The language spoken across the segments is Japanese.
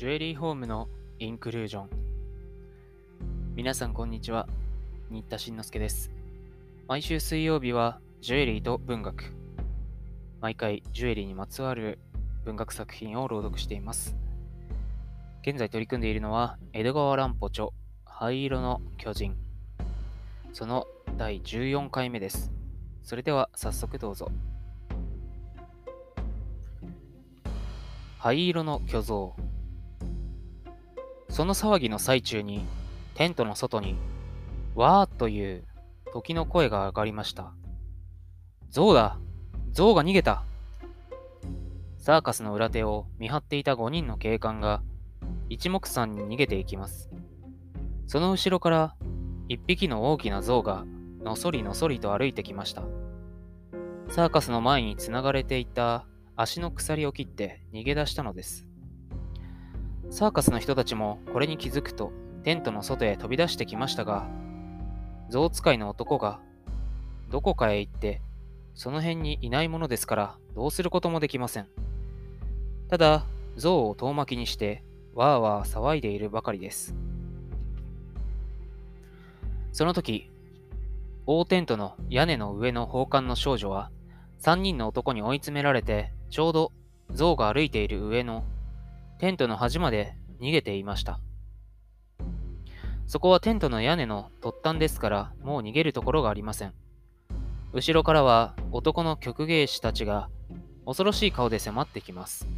ジュエリーホームのインクルージョン。皆さんこんにちは。新田慎之介です。毎週水曜日はジュエリーと文学。毎回ジュエリーにまつわる文学作品を朗読しています。現在取り組んでいるのは江戸川乱歩著灰色の巨人。その第14回目です。それでは早速どうぞ。灰色の巨像。その騒ぎの最中にテントの外にわーという時の声が上がりました。象だ。象が逃げた。サーカスの裏手を見張っていた5人の警官が一目散に逃げていきます。その後ろから一匹の大きな象がのそりのそりと歩いてきました。サーカスの前につながれていた足の鎖を切って逃げ出したのです。サーカスの人たちもこれに気づくとテントの外へ飛び出してきましたが、象使いの男がどこかへ行ってその辺にいないものですからどうすることもできません。ただ、象を遠巻きにしてわーわー騒いでいるばかりです。その時、大テントの屋根の上の宝冠の少女は3人の男に追い詰められてちょうど象が歩いている上のテントの端まで逃げていました。そこはテントの屋根の突端ですからもう逃げるところがありません。後ろからは男の曲芸師たちが恐ろしい顔で迫ってきます。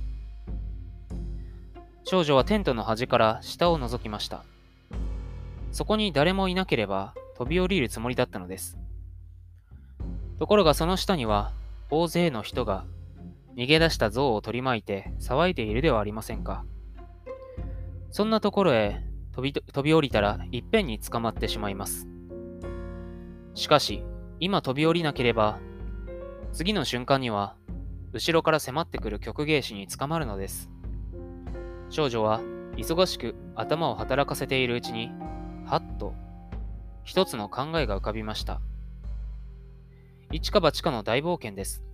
少女はテントの端から下を覗きました。そこに誰もいなければ飛び降りるつもりだったのです。ところがその下には大勢の人が逃げ出した象を取り巻いて騒いでいるではありませんか。そんなところへ飛び飛び降りたらいっぺんに捕まってしまいます。しかし、今飛び降りなければ、次の瞬間には、後ろから迫ってくる曲芸師に捕まるのです。少女は忙しく頭を働かせているうちに、はっと、一つの考えが浮かびました。一か八かの大冒険です。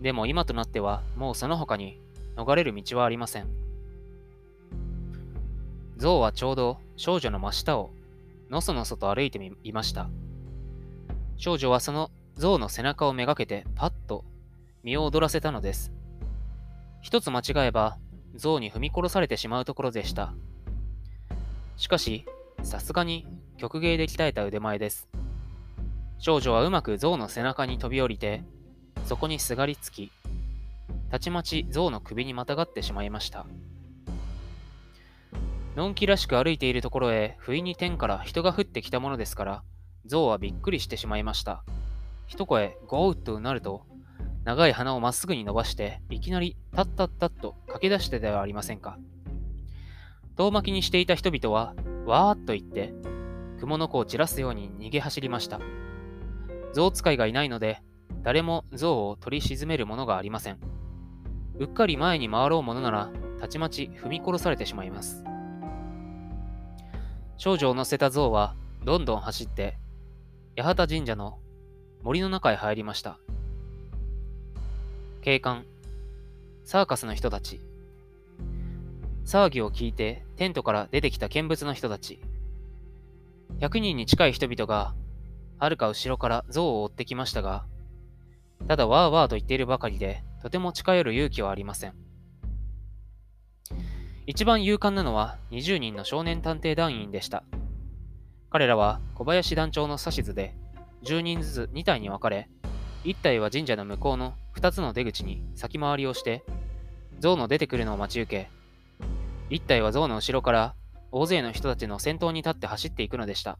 でも今となってはもうその他に逃れる道はありません。象はちょうど少女の真下をのそのそと歩いていました。少女はその象の背中をめがけてパッと身を躍らせたのです。一つ間違えば象に踏み殺されてしまうところでした。しかし、さすがに曲芸で鍛えた腕前です。少女はうまく象の背中に飛び降りてそこにすがりつき、たちまち象の首にまたがってしまいました。のんきらしく歩いているところへ、不意に天から人が降ってきたものですから、象はびっくりしてしまいました。一声、ゴーッとうなると、長い鼻をまっすぐに伸ばして、いきなり、タッタッタッと駆け出してではありませんか。遠巻きにしていた人々は、わーっと言って、雲の子を散らすように逃げ走りました。象使いがいないので、誰も象を取り沈めるものがありません。うっかり前に回ろうものなら、たちまち踏み殺されてしまいます。少女を乗せた象は、どんどん走って、八幡神社の森の中へ入りました。警官、サーカスの人たち、騒ぎを聞いてテントから出てきた見物の人たち、100人に近い人々が、はるか後ろから象を追ってきましたが、ただわーわーと言っているばかりで、とても近寄る勇気はありません。一番勇敢なのは20人の少年探偵団員でした。彼らは小林団長の指図で、10人ずつ2体に分かれ、1体は神社の向こうの2つの出口に先回りをして、象の出てくるのを待ち受け、1体は象の後ろから大勢の人たちの先頭に立って走っていくのでした。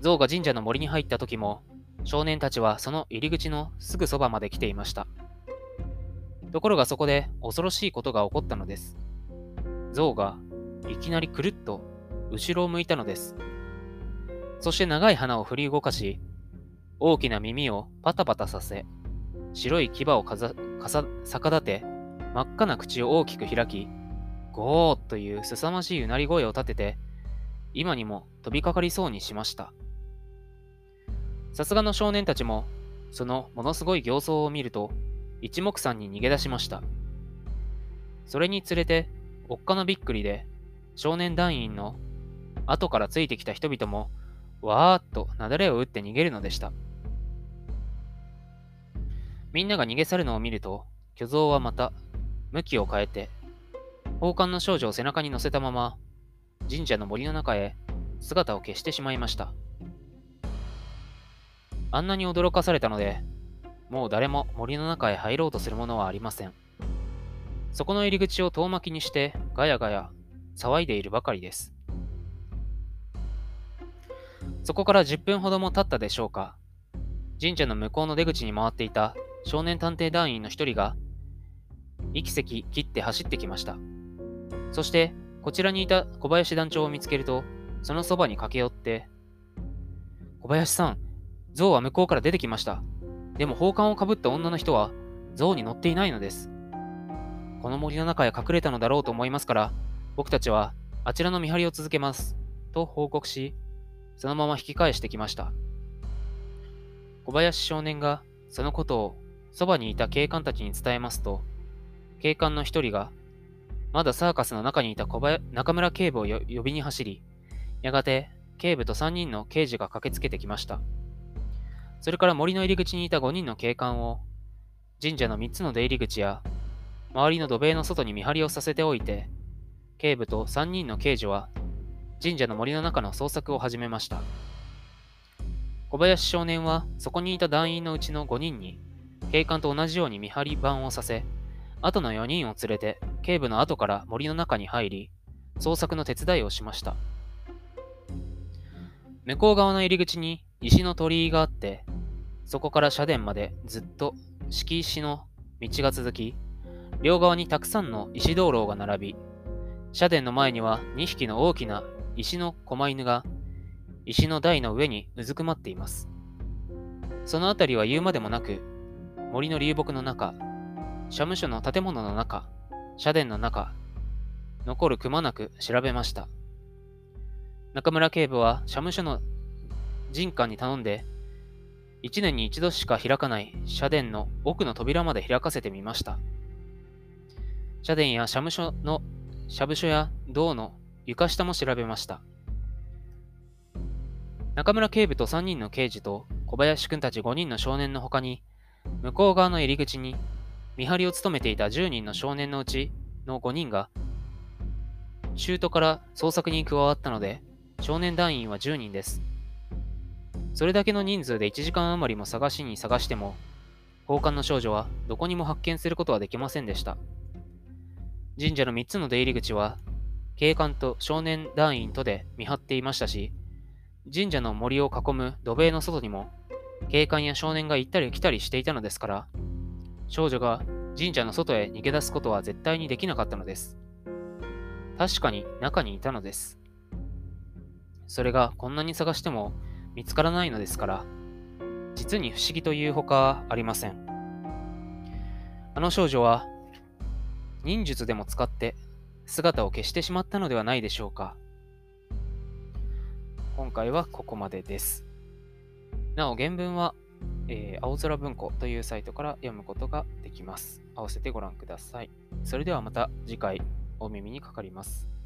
象が神社の森に入った時も、少年たちはその入り口のすぐそばまで来ていました。ところがそこで恐ろしいことが起こったのです。象がいきなりくるっと後ろを向いたのです。そして長い鼻を振り動かし、大きな耳をパタパタさせ、白い牙をかざかさ逆立て、真っ赤な口を大きく開き、ゴーという凄まじいうなり声を立てて、今にも飛びかかりそうにしました。さすがの少年たちも、そのものすごい形相を見ると、一目散に逃げ出しました。それにつれて、おっかのびっくりで、少年団員の後からついてきた人々も、わーっとなだれを打って逃げるのでした。みんなが逃げ去るのを見ると、巨像はまた、向きを変えて、宝冠の少女を背中に乗せたまま、神社の森の中へ姿を消してしまいました。あんなに驚かされたので、もう誰も森の中へ入ろうとするものはありません。そこの入り口を遠巻きにしてガヤガヤ騒いでいるばかりです。そこから10分ほども経ったでしょうか。神社の向こうの出口に回っていた少年探偵団員の一人が、息せき切って走ってきました。そして、こちらにいた小林団長を見つけると、そのそばに駆け寄って、小林さん、象は向こうから出てきました。でも宝冠をかぶった女の人は、象に乗っていないのです。この森の中へ隠れたのだろうと思いますから、僕たちはあちらの見張りを続けます。と報告し、そのまま引き返してきました。小林少年がそのことをそばにいた警官たちに伝えますと、警官の一人が、まだサーカスの中にいた小林中村警部を呼びに走り、やがて警部と3人の刑事が駆けつけてきました。それから森の入り口にいた5人の警官を、神社の3つの出入り口や、周りの土塀の外に見張りをさせておいて、警部と3人の刑事は神社の森の中の捜索を始めました。小林少年はそこにいた団員のうちの5人に警官と同じように見張り番をさせ、後の4人を連れて警部の後から森の中に入り、捜索の手伝いをしました。向こう側の入り口に石の鳥居があって、そこから社殿までずっと敷石の道が続き、両側にたくさんの石灯籠が並び、社殿の前には2匹の大きな石の狛犬が石の台の上にうずくまっています。その辺りは言うまでもなく、森の流木の中、社務所の建物の中、社殿の中、残るくまなく調べました。中村警部は社務所の人官に頼んで、一年に一度しか開かない社殿の奥の扉まで開かせてみました。社殿や社務所の、社務所や銅の床下も調べました。中村警部と3人の刑事と小林君たち5人の少年の他に、向こう側の入り口に見張りを務めていた10人の少年のうちの5人が、シュートから捜索に加わったので、少年団員は10人です。それだけの人数で1時間余りも探しに探しても、交換の少女はどこにも発見することはできませんでした。神社の3つの出入り口は警官と少年団員とで見張っていましたし、神社の森を囲む土塀の外にも、警官や少年が行ったり来たりしていたのですから、少女が神社の外へ逃げ出すことは絶対にできなかったのです。確かに中にいたのです。それがこんなに探しても見つからないのですから、実に不思議というほかありません。あの少女は忍術でも使って姿を消してしまったのではないでしょうか。今回はここまでです。なお、原文は、えー、青空文庫というサイトから読むことができます。合わせてご覧ください。それではまた次回お耳にかかります。